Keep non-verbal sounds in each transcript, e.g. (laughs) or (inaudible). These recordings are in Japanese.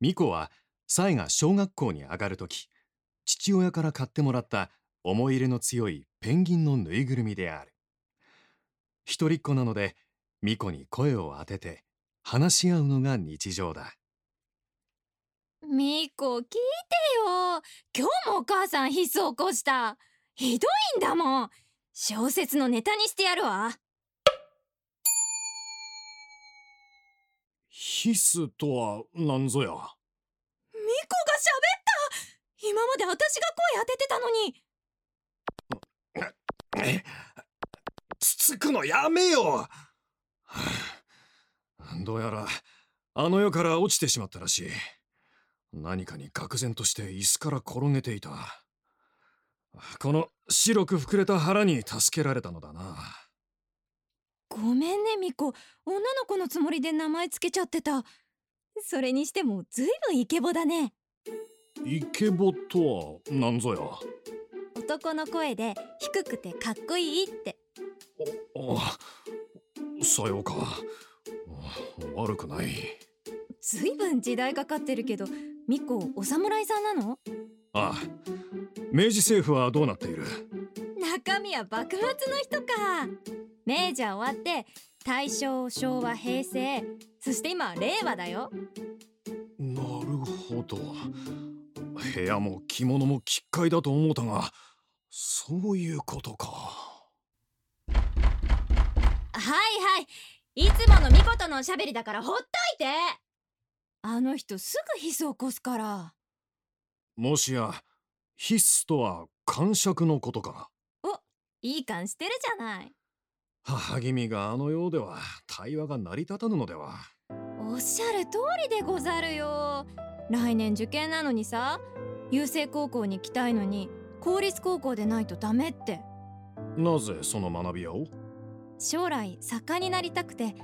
ミコはサイが小学校に上がるとき父親から買ってもらった思い入れの強いペンギンのぬいぐるみである。一人っ子なのでミコに声を当てて話し合うのが日常だ。ミコ聞いてよ。今日もお母さんヒス起こした。ひどいんだもん。小説のネタにしてやるわ。ヒスとは何ぞや？ミコが喋った。今まで私が声当ててたのに。つつくのやめよ、はあ、どうやらあの世から落ちてしまったらしい。何かに愕然として椅子から転げていた。この白く膨れた腹に助けられたのだなごめんねミコ。女の子のつもりで名前つけちゃってた。それにしてもずいぶんイケボだね。イケボとは何ぞや？男の声で低くてかっこいいって。おさようか。悪くない。ずいぶん時代かかってるけどミコお侍さんなの？ああ。明治政府はどうなっている？中身は幕末の人か明治は終わって大正昭和平成そして今令和だよ。なるほど。部屋も着物も奇怪だと思うたがそういうことか。はいはい。いつものミコとのおしゃべりだからほっといて。あの人すぐヒス起こすから。もしやヒスとは感触のことかおいい感してるじゃない母君があのようでは対話が成り立たぬのでは。おっしゃる通りでござるよ。来年受験なのにさ郵政高校に行きたいのに公立高校でないとダメって。なぜその学び屋を？将来作家になりたくて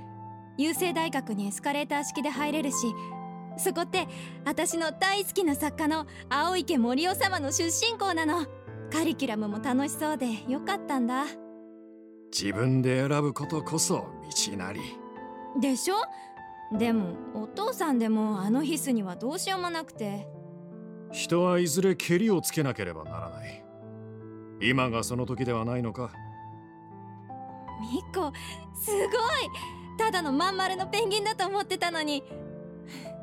郵政大学にエスカレーター式で入れるしそこって私の大好きな作家の青池森夫様の出身校なの。カリキュラムも楽しそうでよかったんだ自分で選ぶことこそ道なり。でしょ？でもお父さんでもあのヒスにはどうしようもなくて。人はいずれケリをつけなければならない。今がその時ではないのか。ミコすごい！ただのまん丸のペンギンだと思ってたのに。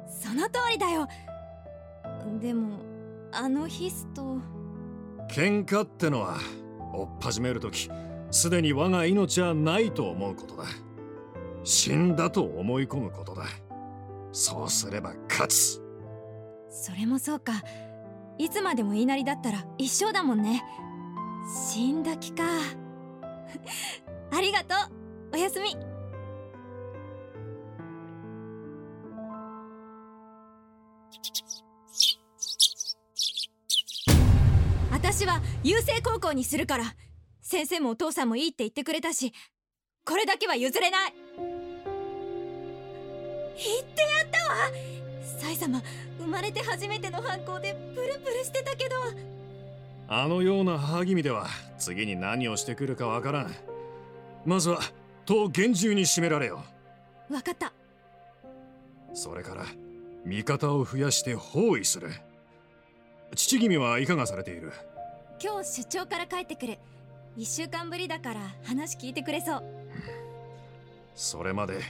その通りだよ。でもあのヒスと。喧嘩ってのは追っ始める時すでに我が命はないと思うことだ。死んだと思い込むことだ。そうすれば勝つ。それもそうか。いつまでも言いなりだったら一生だもんね。死んだ気か。(laughs) ありがとう。おやすみ。私は郵政高校にするから。先生もお父さんもいいって言ってくれたしこれだけは譲れない。言ってやったわ。サイ様生まれて初めての反抗でプルプルしてたけど。あのような母君では次に何をしてくるかわからん。まずは戸を厳重に締められよ。わかった。それから味方を増やして包囲する。父君はいかがされている？今日出張から帰ってくる一週間ぶりだから話聞いてくれそう。それまで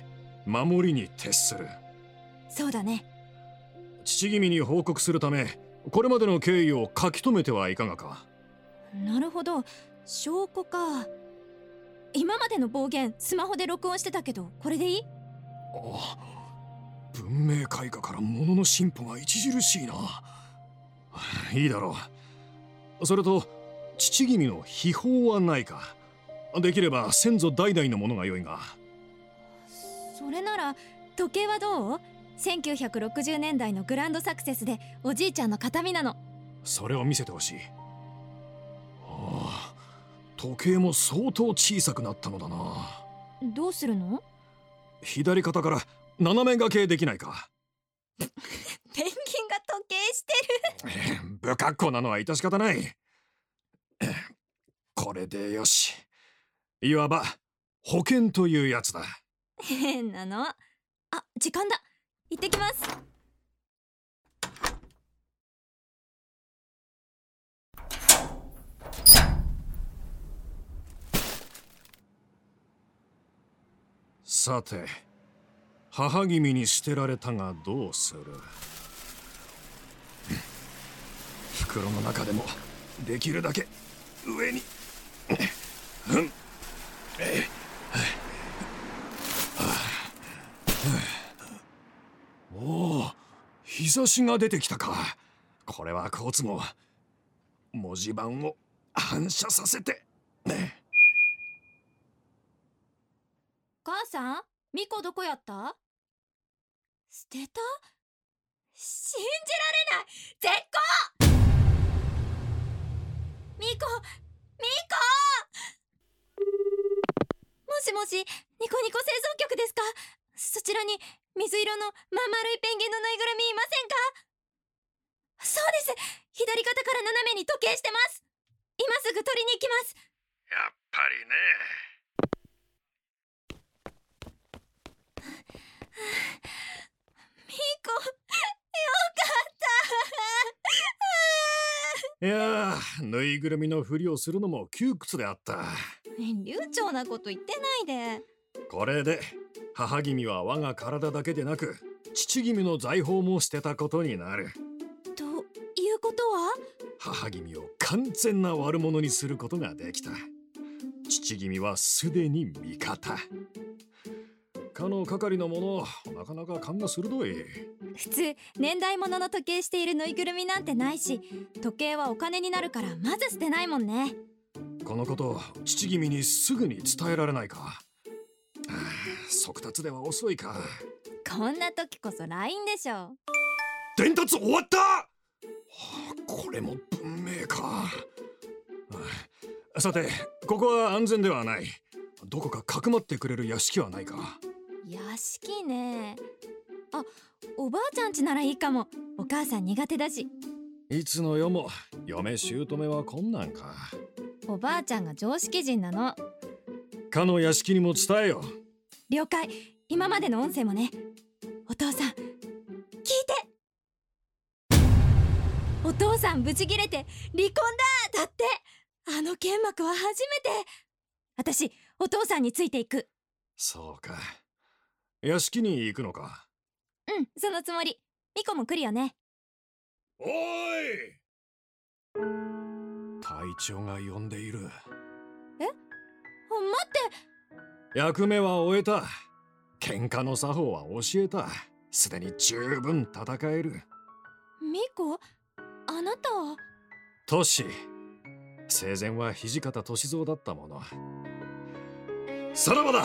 守りに徹する。そうだね。父君に報告するためこれまでの経緯を書き留めてはいかがか。なるほど。証拠か。今までの暴言スマホで録音してたけどこれでいい？文明開化から物の進歩が著しいな。いいだろう。それと父君の秘宝はないか。できれば先祖代々のものが良いが。それなら時計はどう？1960年代のグランドサクセスでおじいちゃんの形見なの。それを見せてほしい。ああ時計も相当小さくなったのだな。どうするの？左肩から斜め掛けできないか。(laughs) ペンギンが時計してる。不格好なのは致し方ないこれでよし。いわば、保険というやつだ。変 (laughs) なの？あ、時間だ。行ってきます。さて、母君に捨てられたがどうする？(laughs) 袋の中でもできるだけ上におお日差しが出てきたかこれは好都合文字盤を反射させて母さんミコどこやった捨てた信じられない絶好ミコミコもしもしニコニコ製造局ですか？そちらに水色のまん丸いペンギンのぬいぐるみいませんか？そうです。左肩から斜めに時計してます。今すぐ取りに行きます。やっぱりねミコよかいやーぬいぐるみのふりをするのも窮屈であった。った流暢なこと言ってないで。これで母君は我が体だけでなく父君の財宝も捨てたことになる。ということは？母君を完全な悪者にすることができた。父君はすでに味方かの係の者なかなか勘が鋭い。普通年代物の時計しているぬいぐるみなんてないし時計はお金になるからまず捨てないもんね。このこと父君にすぐに伝えられないか。はあ速達では遅いか。こんな時こそ LINE でしょ伝達終わった！はあこれも文明か。はあさてここは安全ではない。どこかかくまってくれる屋敷はないか屋敷ね。あおばあちゃんちならいいかも。お母さん苦手だし。いつの世も嫁姑は困難か。おばあちゃんが常識人なの。かの屋敷にも伝えよ。了解。今までの音声もね。お父さん聞いて。お父さんブチギレて離婚だ！だって。あの剣幕は初めて。私お父さんについていく。そうか屋敷に行くのか？うんそのつもり。ミコも来るよね。おい！隊長が呼んでいる。あ待って。役目は終えた。喧嘩の作法は教えた。すでに十分戦える。ミコ？あなたは？トシ。生前は土方歳三だったもの。さらばだ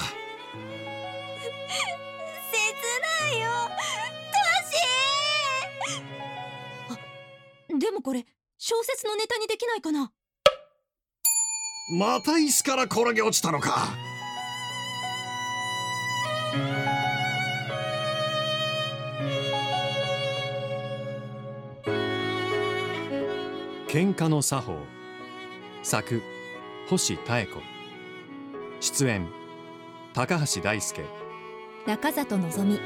切ないよ。トシあでもこれ小説のネタにできないかな。また椅子から転げ落ちたのか。喧嘩の作法。作星妙子。出演高橋大輔中里のぞみ。